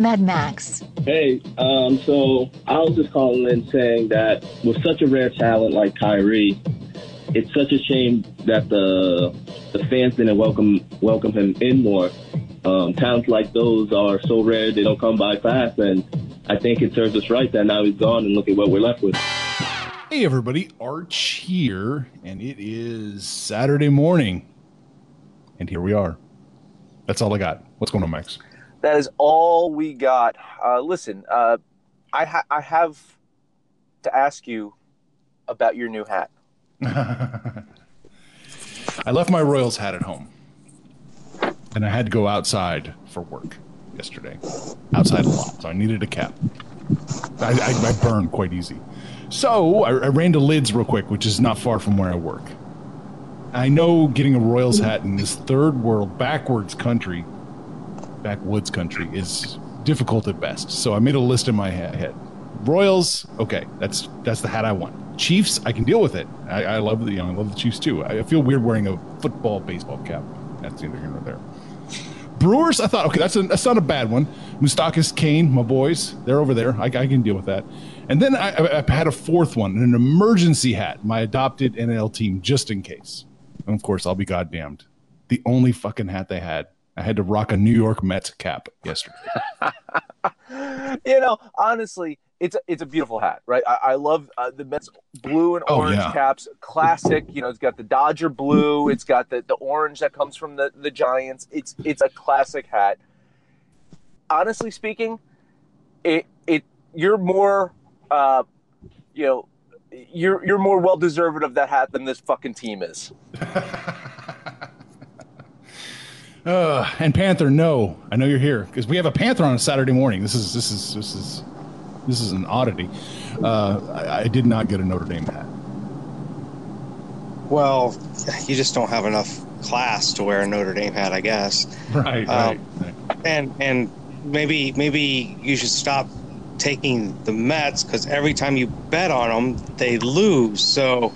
Mad Max. Hey, um, so I was just calling in saying that with such a rare talent like Kyrie, it's such a shame that the the fans didn't welcome welcome him in more. Um, talents like those are so rare; they don't come by fast, and I think it serves us right that now he's gone, and look at what we're left with. Hey, everybody, Arch here, and it is Saturday morning, and here we are. That's all I got. What's going on, Max? That is all we got. Uh, listen, uh, I ha- I have to ask you about your new hat. I left my Royals hat at home, and I had to go outside for work yesterday. Outside a lot, so I needed a cap. I, I, I burn quite easy. So I, I ran to Lids real quick, which is not far from where I work. I know getting a Royals hat in this third world, backwards country, backwoods country, is difficult at best. So I made a list in my head. Royals, okay, that's that's the hat I want. Chiefs, I can deal with it. I, I love the you know, I love the Chiefs too. I feel weird wearing a football baseball cap. That's neither here nor there. Brewers, I thought, okay, that's, a, that's not a bad one. Moustakas, Cain, my boys, they're over there. I, I can deal with that. And then I, I, I had a fourth one, an emergency hat, my adopted NL team, just in case. And of course, I'll be goddamned. The only fucking hat they had. I had to rock a New York Mets cap yesterday. you know, honestly, it's a, it's a beautiful hat, right? I, I love uh, the Mets blue and Oh, orange yeah. caps, classic. You know, it's got the Dodger blue, it's got the, the orange that comes from the, the Giants. It's it's a classic hat. Honestly speaking, it it you're more, uh, you know, you're you're more well deserved of that hat than this fucking team is. Uh, and Panther, no, I know you're here because we have a Panther on a Saturday morning. This is this is this is this is an oddity. Uh, I, I did not get a Notre Dame hat. Well, you just don't have enough class to wear a Notre Dame hat, I guess. Right, Um, right. And and maybe maybe you should stop taking the Mets because every time you bet on them, they lose. So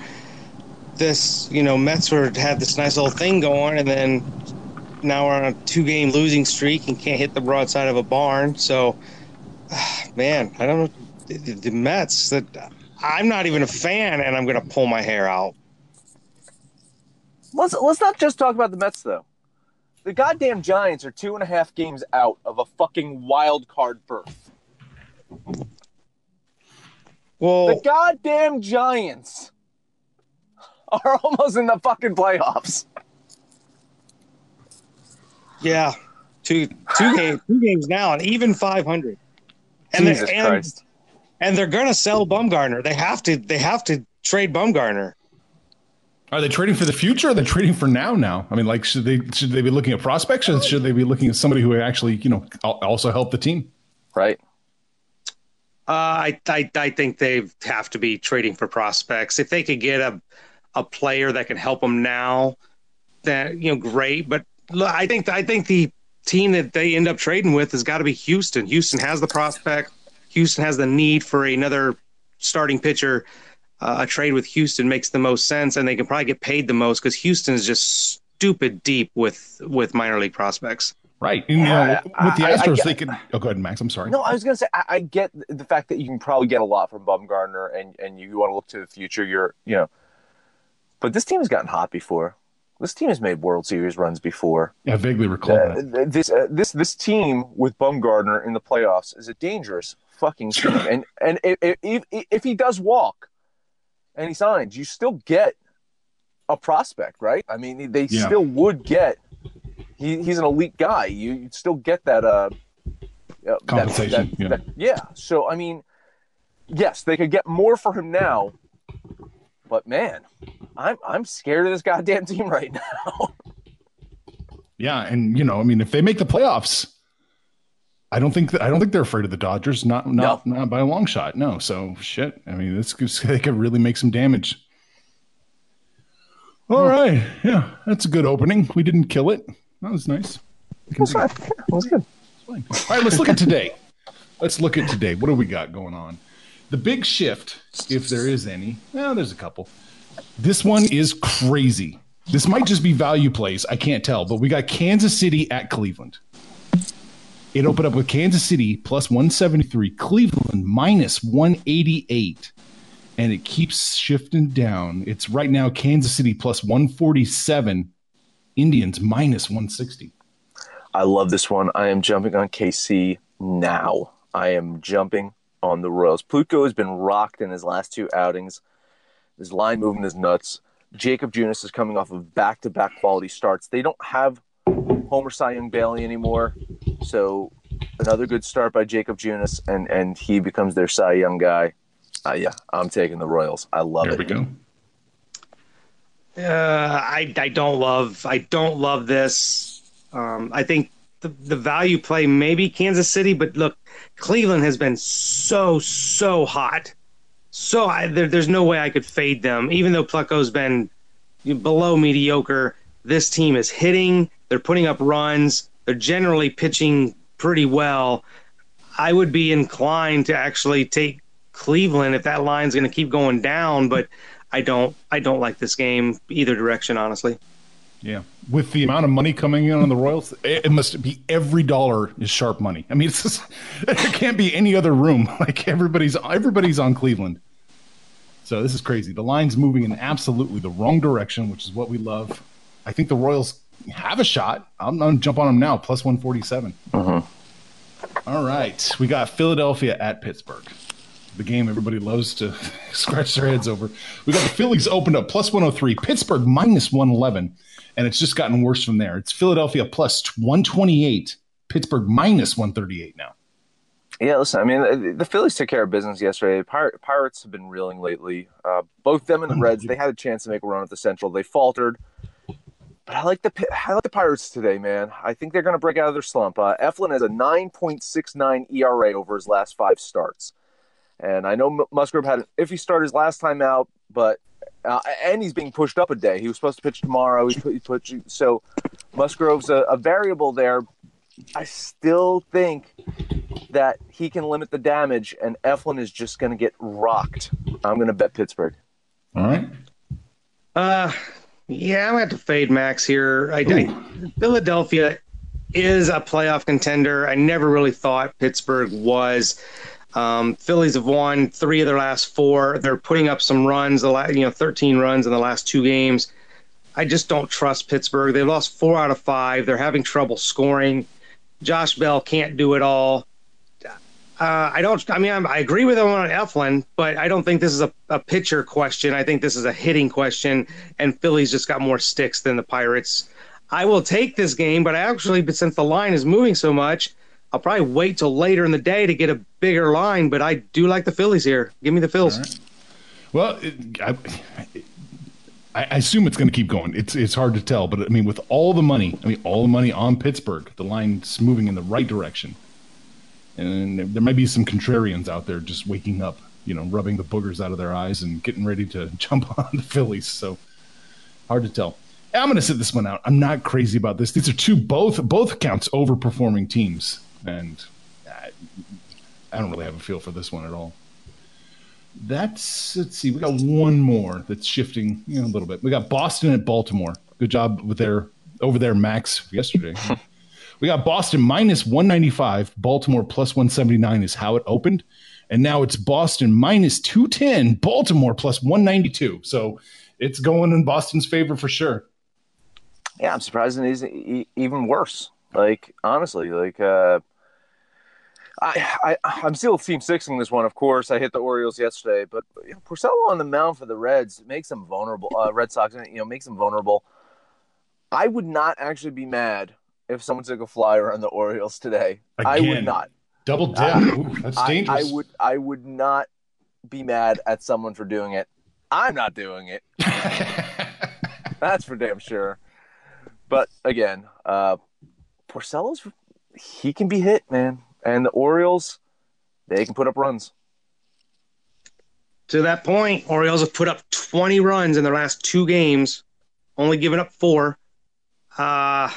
this, you know, Mets were had this nice little thing going, and then now we're on a two-game losing streak and can't hit the broadside of a barn. So, man, I don't know the, the- the Mets that I'm not even a fan, and I'm going to pull my hair out. Let's let's not just talk about the Mets though. The goddamn Giants are two and a half games out of a fucking wild card berth. Well, The goddamn Giants are almost in the fucking playoffs. Yeah, two two games two games now, and even five hundred. And Jesus they're, and, Christ. and they're gonna sell Bumgarner. They have to. They have to trade Bumgarner. Are they trading for the future? Or are they trading for now? Now, I mean, like, should they should they be looking at prospects, or should they be looking at somebody who actually, you know, also help the team? Right. Uh, I, I I think they have to be trading for prospects. If they could get a a player that can help them now, then you know, great. But look, I think I think the team that they end up trading with has got to be Houston. Houston has the prospect. Houston has the need for another starting pitcher. uh, a trade with Houston makes the most sense, and they can probably get paid the most because Houston is just stupid deep with with minor league prospects. Right. You know, Yeah, with the I- I Astros, get- they could. Oh, go ahead, Max. I'm sorry. No, I was gonna say I, I get the fact that you can probably get a lot from Bumgarner, and and you want to look to the future. You're you know, but this team has gotten hot before. This team has made World Series runs before. Yeah, I vaguely recall Uh, that. this uh, this this team with Bumgarner in the playoffs is a dangerous fucking team. and and if, if if he does walk, and he signs, you still get a prospect, right? I mean, they Yeah. still would get. He, he's an elite guy. You you'd still get that uh uh, that- Compensation, that- yeah. that- yeah. So I mean, yes, they could get more for him now, but man, I'm I'm scared of this goddamn team right now. Yeah, and you know, I mean, if they make the playoffs, I don't think that I don't think they're afraid of the Dodgers. Not not not by a long shot. No. So shit. I mean, this could, they could really make some damage. All hmm. right. Yeah, that's a good opening. We didn't kill it. That was nice. We can- That's good. Fine. All right, let's look at today. Let's look at today. What do we got going on? The big shift, if there is any. Well, there's a couple. This one is crazy. This might just be value plays. I can't tell, but we got Kansas City at Cleveland. It opened up with Kansas City plus 173, Cleveland minus 188, and it keeps shifting down. It's right now Kansas City plus 147, Indians minus 160. I love this one. I am jumping on KC now. I am jumping on the Royals. Plutko has been rocked in his last two outings. His line movement is nuts. Jakob Junis is coming off of back to back quality starts. They don't have Homer Cy Young Bailey anymore. So another good start by Jakob Junis, and, and he becomes their Cy Young guy. Uh, yeah, I'm taking the Royals. I love There it. There we go. Uh, I I don't love I don't love this. Um, I think the the value play maybe Kansas City, but look, Cleveland has been so so hot, so I, there, there's no way I could fade them. Even though Plutko's been below mediocre, this team is hitting. They're putting up runs. They're generally pitching pretty well. I would be inclined to actually take Cleveland if that line's going to keep going down, but I don't I don't like this game either direction, honestly. Yeah. With the amount of money coming in on the Royals, it it must be every dollar is sharp money. I mean, it's just, there can't be any other room. Like everybody's everybody's on Cleveland. So this is crazy. The line's moving in absolutely the wrong direction, which is what we love. I think the Royals have a shot. I'm going to jump on them now, plus 147. Mm-hmm. All right. We got Philadelphia at Pittsburgh. The game everybody loves to scratch their heads over. We got the Phillies opened up plus 103, Pittsburgh minus 111, and it's just gotten worse from there. It's Philadelphia plus 128, Pittsburgh minus 138 now. Yeah, listen. I mean, the Phillies took care of business yesterday. Pir- Pirates have been reeling lately. Uh, both them and the Reds. They had a chance to make a run at the Central. They faltered. But I like the I like the Pirates today, man. I think they're going to break out of their slump. Uh, Eflin has a 9.69 ERA over his last five starts, and I know Musgrove had an iffy start his last time out, but uh, and he's being pushed up a day. He was supposed to pitch tomorrow. He put, he put so Musgrove's a, a variable there. I still think that he can limit the damage, and Eflin is just going to get rocked. I'm going to bet Pittsburgh. All right. Uh, yeah, I'm gonna have to fade Max here. I, I, Philadelphia is a playoff contender. I never really thought Pittsburgh was. Um, Phillies have won three of their last four. They're putting up some runs, the la- you know, 13 runs in the last two games. I just don't trust Pittsburgh. They've lost four out of five. They're having trouble scoring. Josh Bell can't do it all. Uh, I don't. I mean, I'm, I agree with him on Eflin, but I don't think this is a, a pitcher question. I think this is a hitting question, and Philly's just got more sticks than the Pirates. I will take this game, but I actually, since the line is moving so much, I'll probably wait till later in the day to get a bigger line. But I do like the Phillies here. Give me the Phils. Well, it, I, I assume it's going to keep going. It's it's hard to tell, but I mean, with all the money, I mean, all the money on Pittsburgh, the line's moving in the right direction, and there might be some contrarians out there just waking up, you know, rubbing the boogers out of their eyes and getting ready to jump on the Phillies. So hard to tell. I'm going to sit this one out. I'm not crazy about this. These are two both both counts overperforming teams, and I, I don't really have a feel for this one at all. That's let's see. We got one more that's shifting you know, a little bit. We got Boston at Baltimore. Good job with their over there, Max yesterday. we got Boston minus one ninety five. Baltimore plus one seventy nine is how it opened, and now it's Boston minus two ten. Baltimore plus one ninety two. So it's going in Boston's favor for sure. Yeah, I'm surprised it isn't e- even worse. Like honestly, like uh, I, I I'm still team sixing this one. Of course, I hit the Orioles yesterday, but you know, Porcello on the mound for the Reds makes them vulnerable. Uh, Red Sox, you know, makes them vulnerable. I would not actually be mad if someone took a flyer on the Orioles today. I would not. Double dip. Ooh, that's I, dangerous. I would I would not be mad at someone for doing it. I'm not doing it. That's for damn sure. But again, uh Porcello's he can be hit, man. And the Orioles, they can put up runs. To that point, Orioles have put up 20 runs in their last two games, only giving up four. Uh,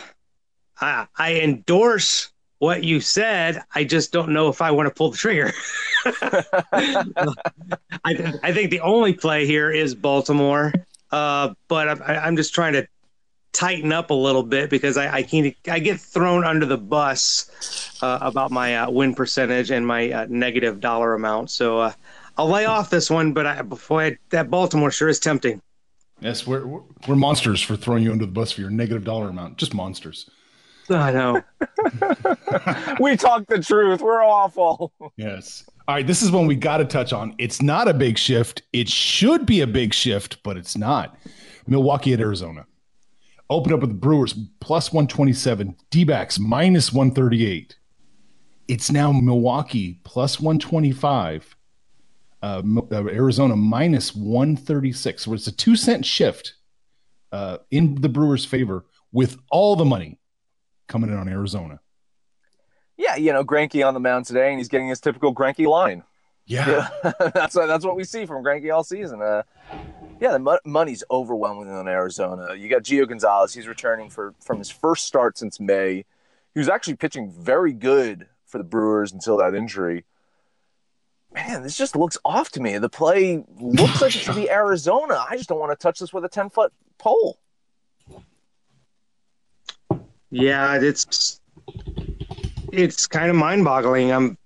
I, I endorse what you said. I just don't know if I want to pull the trigger. I, I think the only play here is Baltimore, uh, but I, I'm just trying to tighten up a little bit because I, I can I get thrown under the bus uh, about my uh, win percentage and my uh, negative dollar amount. So uh, I'll lay off this one, but I, before I, that Baltimore sure is tempting. yes, we're, we're we're monsters for throwing you under the bus for your negative dollar amount. Just monsters. I know. we talk the truth. We're awful. Yes. All right, this is one we got to touch on. It's not a big shift. It should be a big shift, but it's not. Milwaukee at Arizona. Open up with the Brewers plus 127, D backs minus 138. It's now Milwaukee plus 125, uh, uh, Arizona minus 136. So it's a two cent shift uh, in the Brewers' favor with all the money coming in on Arizona. Yeah, you know, Greinke on the mound today, and he's getting his typical Greinke line. Yeah. that's what, that's what we see from Greinke all season. Uh, yeah, the mo- money's overwhelming in Arizona. You got Gio Gonzalez. He's returning for from his first start since May. He was actually pitching very good for the Brewers until that injury. Man, this just looks off to me. The play looks like it should be Arizona. I just don't want to touch this with a ten foot pole. Yeah, it's it's kind of mind boggling. I'm Gran-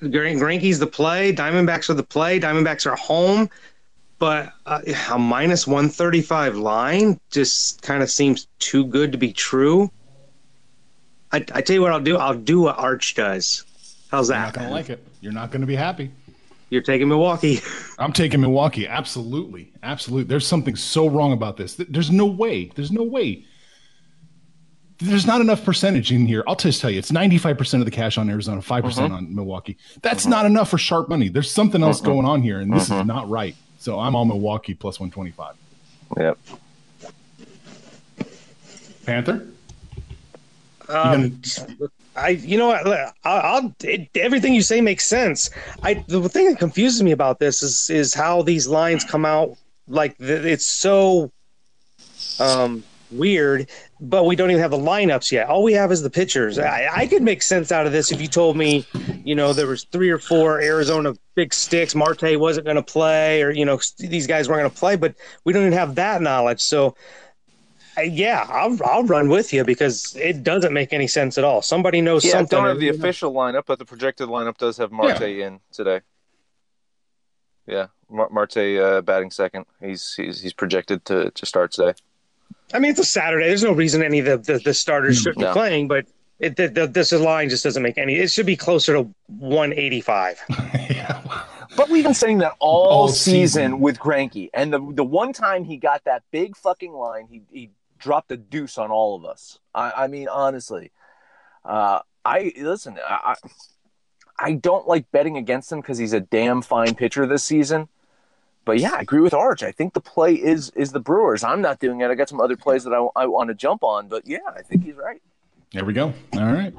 Greinke's the play, Diamondbacks are the play, Diamondbacks are home, but uh, a minus 135 line just kind of seems too good to be true. I, I tell you what I'll do. I'll do what Arch does. How's You're that? not going to like it. You're not going to be happy. You're taking Milwaukee. I'm taking Milwaukee. Absolutely. Absolutely. There's something so wrong about this. There's no way. There's no way. There's not enough percentage in here. I'll just tell you, it's 95% of the cash on Arizona, 5% on Milwaukee. That's not enough for sharp money. There's something else going on here, and this is not right. So I'm on Milwaukee plus 125. Yep. Panther? Um, I, you know? I'll, I'll it, everything you say makes sense. I the thing that confuses me about this is is how these lines come out. Like it's so um weird, but we don't even have the lineups yet. All we have is the pitchers. I, I could make sense out of this if you told me, you know, there was three or four Arizona big sticks. Marte wasn't going to play, or you know, these guys weren't going to play. But we don't even have that knowledge. So yeah, I'll I'll run with you because it doesn't make any sense at all. Somebody knows Yeah, I something. don't have the official lineup, but the projected lineup does have Marte in today. Yeah, Mar- Marte uh, batting second. He's he's he's projected to, to start today. I mean, it's a Saturday. There's no reason any of the the, the starters shouldn't No. be playing, but it the, the, this line just doesn't make any. It should be closer to 185. yeah. But we've been saying that all, All season, season. with Greinke, and the the one time he got that big fucking line, he he dropped a deuce on all of us. I, I mean, honestly, uh, I listen. I I- I don't like betting against him because he's a damn fine pitcher this season. But yeah, I agree with Arch. I think the play is is the Brewers. I'm not doing it. I got some other plays that I, I want to jump on. But yeah, I think he's right. There we go. All right.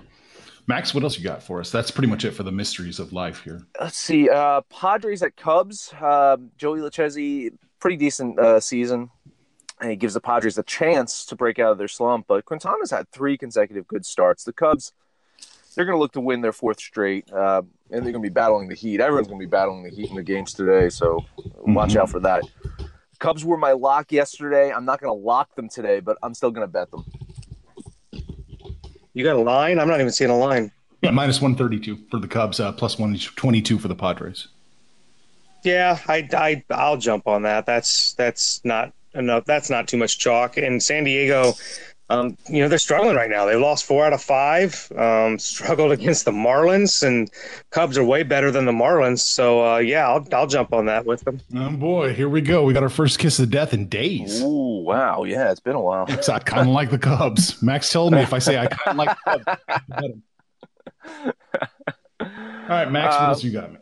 Max, what else you got for us? That's pretty much it for the mysteries of life here. Let's see. Uh, Padres at Cubs. Uh, Joey Lucchesi, pretty decent uh, season. And he gives the Padres a chance to break out of their slump. But Quintana's had three consecutive good starts. The Cubs, they're going to look to win their fourth straight, uh, and they're going to be battling the Heat. Everyone's going to be battling the Heat in the games today, so watch out for that. Cubs were my lock yesterday. I'm not going to lock them today, but I'm still going to bet them. You got a line? I'm not even seeing a line. Yeah, minus 132 for the Cubs, uh, plus 122 for the Padres. Yeah, I, I I'll jump on that. That's that's not enough. That's not too much chalk. And San Diego, um, you know, they're struggling right now. They lost four out of five. Um, struggled against the Marlins, and Cubs are way better than the Marlins. So uh, yeah, I'll I'll jump on that with them. Oh boy, here we go. We got our first kiss of death in days. Ooh, wow. Yeah, it's been a while. It's I kind of like the Cubs. Max told me if I say I kind of like the Cubs. I bet him. All right, Max, what Uh, else you got? man?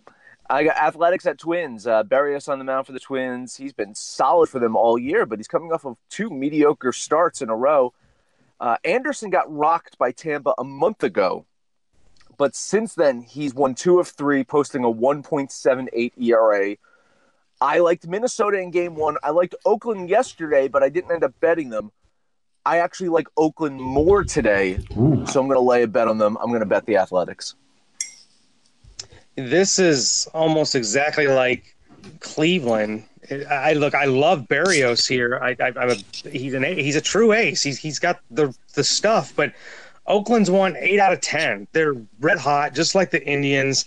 I got athletics at Twins. Uh, Berrios on the mound for the Twins. He's been solid for them all year, but he's coming off of two mediocre starts in a row. Uh, Anderson got rocked by Tampa a month ago, but since then he's won two of three, posting a 1.78 ERA. I liked Minnesota in game one. I liked Oakland yesterday, but I didn't end up betting them. I actually like Oakland more today, Ooh. so I'm going to lay a bet on them. I'm going to bet the Athletics. This is almost exactly like Cleveland. I look. I love Berrios here. I, I'm a, he's an he's a true ace. He's he's got the the stuff. But Oakland's won eight out of ten. They're red hot, just like the Indians.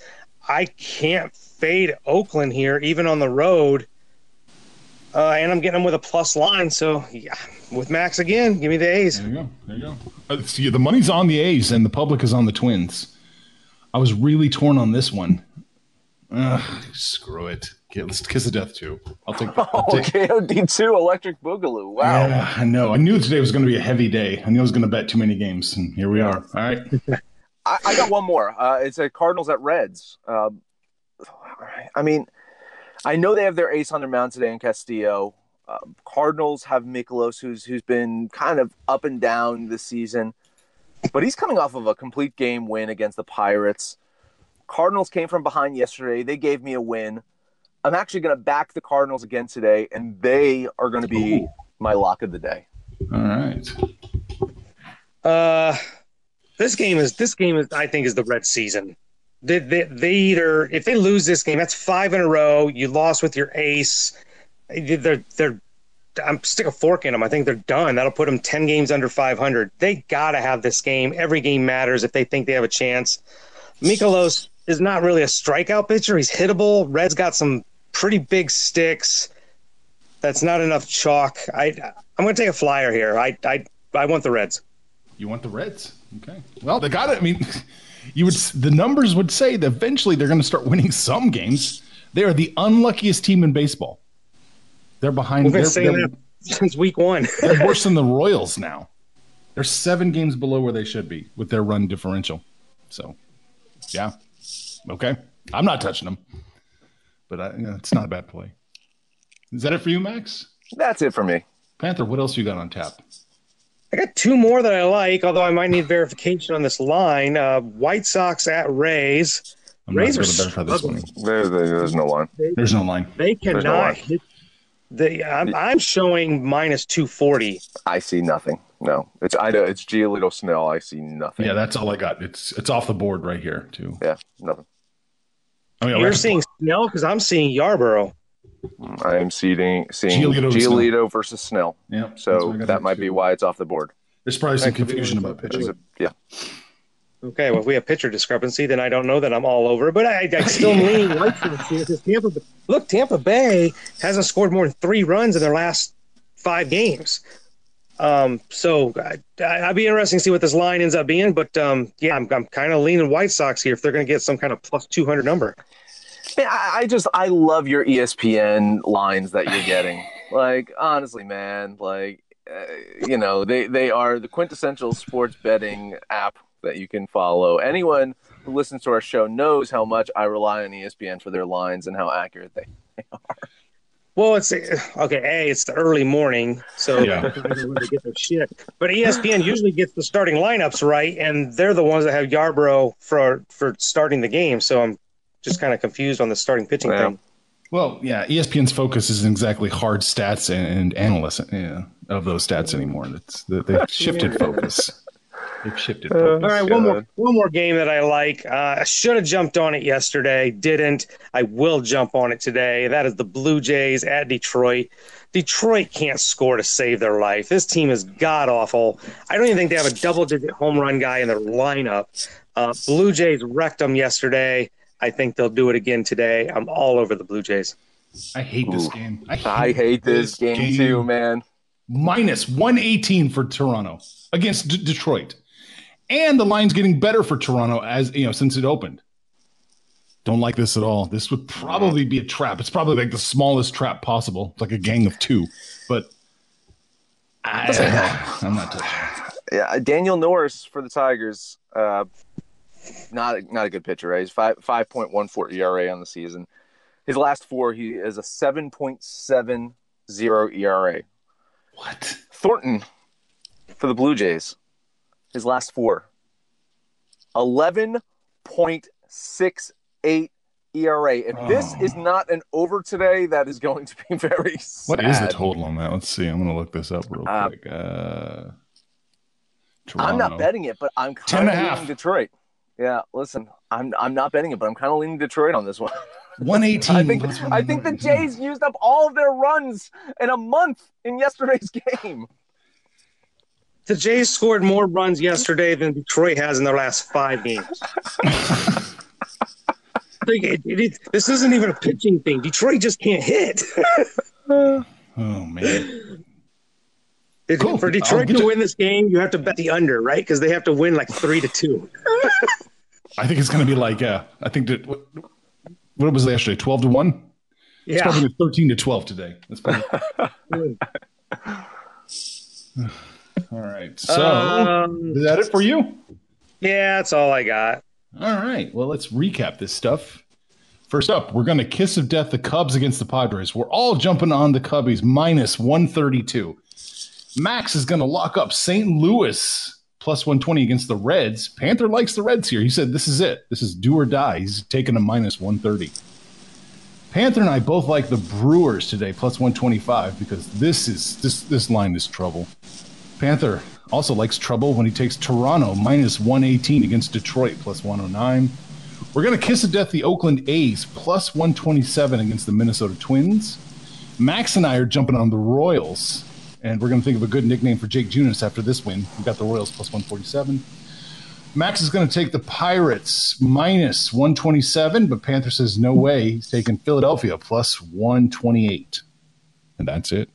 I can't fade Oakland here, even on the road. Uh, and I'm getting them with a plus line. So yeah, with Max again, give me the A's. There you go. There you go. Uh, the money's on the A's and the public is on the Twins. I was really torn on this one. Ugh, screw it. Okay, let's kiss of death too. I'll take. I'll Oh, take KOD2 Electric Boogaloo. Wow. Yeah, I know. I knew today was going to be a heavy day. I knew I was going to bet too many games, and here we are. All right. I, I got one more. Uh, it's a Cardinals at Reds. Um, I mean, I know they have their ace on their mound today in Castillo. Um, Cardinals have Mikolas, who's who's been kind of up and down this season, but he's coming off of a complete game win against the Pirates. Cardinals came from behind yesterday. They gave me a win. I'm actually going to back the Cardinals again today, and they are going to be Ooh. my lock of the day. All right. Uh, this game is this game is I think is the red season. They, they, they either if they lose this game, that's five in a row. You lost with your ace. They're they're. I'm stick a fork in them. I think they're done. That'll put them ten games under 500. They gotta have this game. Every game matters if they think they have a chance. Mikolas is not really a strikeout pitcher. He's hittable. Red's got some pretty big sticks. That's not enough chalk. I I'm gonna take a flyer here. I I I want the Reds. You want the Reds? Okay. Well, they got it. I mean, you would. The numbers would say that eventually they're going to start winning some games. They are the unluckiest team in baseball. They're behind. We've been they're, saying that since week one. They're worse than the Royals now. They're seven games below where they should be with their run differential. So, yeah, okay. I'm not touching them, but I, you know, it's not a bad play. Is that it for you, Max? That's it for me. Panther, what else you got on tap? I got two more that I like, although I might need verification on this line. Uh, White Sox at Rays. I'm Rays not are going to verify this one. There's, there's no line. There's no line. They no line. cannot hit. The, I'm, I'm showing minus 240. I see nothing. No, it's I know it's Giolito Snell. I see nothing. Yeah, that's all I got. It's it's off the board right here too. yeah, nothing. Oh yeah, You're we're- seeing Snell because I'm seeing Yarbrough. I am seeing seeing Giolito Giolito, and versus Snell. Yeah, So what I got that might too. be why it's off the board. There's probably some confusion about There's pitching. a- yeah, Okay, well, if we have pitcher discrepancy, then I don't know that I'm all over. But I, I still lean White Sox here because Tampa. Look, Tampa Bay hasn't scored more than three runs in their last five games. Um, so I, I'd be interesting to see what this line ends up being. But um, yeah, I'm, I'm kind of leaning White Sox here if they're going to get some kind of plus 200 number. Man, I, I just I love your ESPN lines that you're getting. like honestly, man, like uh, you know they they are the quintessential sports betting app that you can follow. Anyone who listens to our show knows how much I rely on ESPN for their lines and how accurate they. Well, it's okay. A, it's the early morning, so Yeah. they get their shit. But ESPN usually gets the starting lineups right, and they're the ones that have Yarbrough for for starting the game. So I'm just kind of confused on the starting pitching Yeah. thing. Well, yeah, ESPN's focus isn't exactly hard stats and, and analysts yeah, of those stats anymore. It's they- they've shifted focus. They've shifted. All focus. right, one more one more game that I like. Uh, I should have jumped on it yesterday, didn't. I will jump on it today. That is the Blue Jays at Detroit. Detroit can't score to save their life. This team is god awful. I don't even think they have a double digit home run guy in their lineup. Uh, Blue Jays wrecked them yesterday. I think they'll do it again today. I'm all over the Blue Jays. I hate this game. I hate this game, too, man. Minus 118 for Toronto against D- Detroit. And the line's getting better for Toronto as you know since it opened. Don't like this at all. This would probably be a trap. It's probably like the smallest trap possible. It's like a gang of two. But I, I'm not touching. Yeah, Daniel Norris for the Tigers. Uh, not a, not a good pitcher, right? He's five five point one four ERA on the season. His last four, he is a seven point seven zero ERA. What? Thornton for the Blue Jays. His last four. Eleven point six eight ERA. If this Oh. is not an over today, that is going to be very sad. What is the total on that? Let's see. I'm gonna look this up real Uh, quick. Uh, I'm not betting it, but I'm kind of leaning Detroit. Yeah, listen, I'm I'm not betting it, but I'm kind of leaning Detroit on this one. 118. I think I think the Jays used up all of their runs in a month in yesterday's game. The Jays scored more runs yesterday than Detroit has in their last five games. Like, it- it- it- this isn't even a pitching thing. Detroit just can't hit. Oh man. Cool. For Detroit get to win this game, you have to bet the under, right? Because they have to win like three to two. I think it's gonna be like uh I think that what, what was it yesterday? 12 to 1? It's Yeah. probably 13 to 12 today. That's probably all right. So Um, is that it for you? yeah, that's all I got. All right. Well, let's recap this stuff. First up, we're going to kiss of death the Cubs against the Padres. We're all jumping on the Cubbies minus 132. Max is going to lock up St. Louis plus 120 against the Reds. Panther likes the Reds here. He said this is it. This is do or die. He's taking a minus 130. Panther and I both like the Brewers today plus 125 because this is this this line is trouble. Panther also likes trouble when he takes Toronto minus 118 against Detroit plus 109. We're going to kiss to death the Oakland A's plus 127 against the Minnesota Twins. Max and I are jumping on the Royals, and we're going to think of a good nickname for Jake Junis after this win. We got the Royals plus 147. Max is going to take the Pirates minus 127, but Panther says no way. He's taking Philadelphia plus 128. And that's it.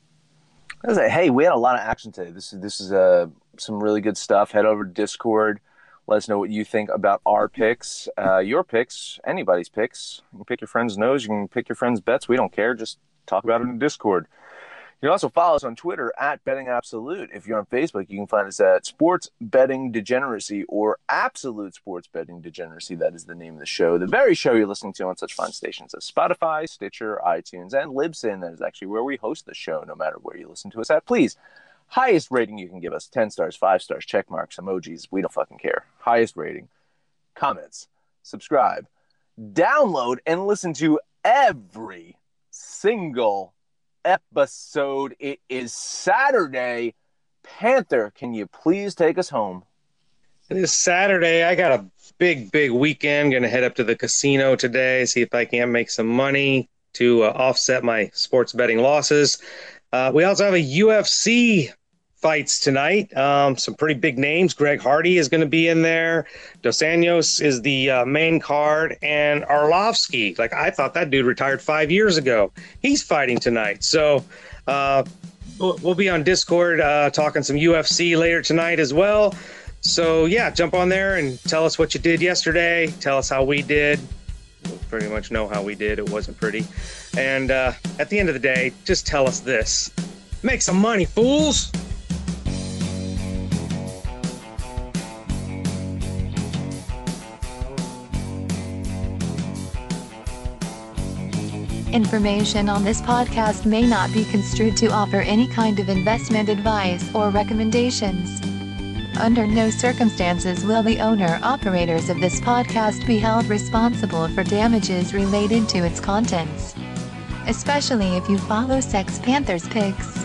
I was like, hey, we had a lot of action today. This is this is uh, some really good stuff. Head over to Discord. Let us know what you think about our picks, uh, your picks, anybody's picks. You can pick your friend's nose. You can pick your friend's bets. We don't care. Just talk about it in Discord. You can also follow us on Twitter at Betting Absolute. If you're on Facebook, you can find us at Sports Betting Degeneracy or Absolute Sports Betting Degeneracy. That is the name of the show. The very show you're listening to on such fine stations as Spotify, Stitcher, iTunes, and Libsyn. That is actually where we host the show, no matter where you listen to us at. Please, highest rating you can give us 10 stars, 5 stars, check marks, emojis. We don't fucking care. Highest rating, comments, subscribe, download, and listen to every single episode. It is Saturday. Panther, can you please take us home? It is Saturday. I got a big, big weekend. Going to head up to the casino today, see if I can make some money to uh, offset my sports betting losses. Uh, we also have a UFC fights tonight. Um, some pretty big names. Greg Hardy is going to be in there. Dos Anjos is the uh, main card, and Arlovsky. Like I thought that dude retired five years ago. He's fighting tonight. So. Uh, we'll be on Discord uh, talking some UFC later tonight as well. So yeah, jump on there and tell us what you did yesterday. Tell us how we did. We'll pretty much know how we did. It wasn't pretty. And uh, at the end of the day, just tell us this: make some money, fools. Information on this podcast may not be construed to offer any kind of investment advice or recommendations. Under no circumstances will the owner operators of this podcast be held responsible for damages related to its contents. Especially if you follow Sex Panthers picks.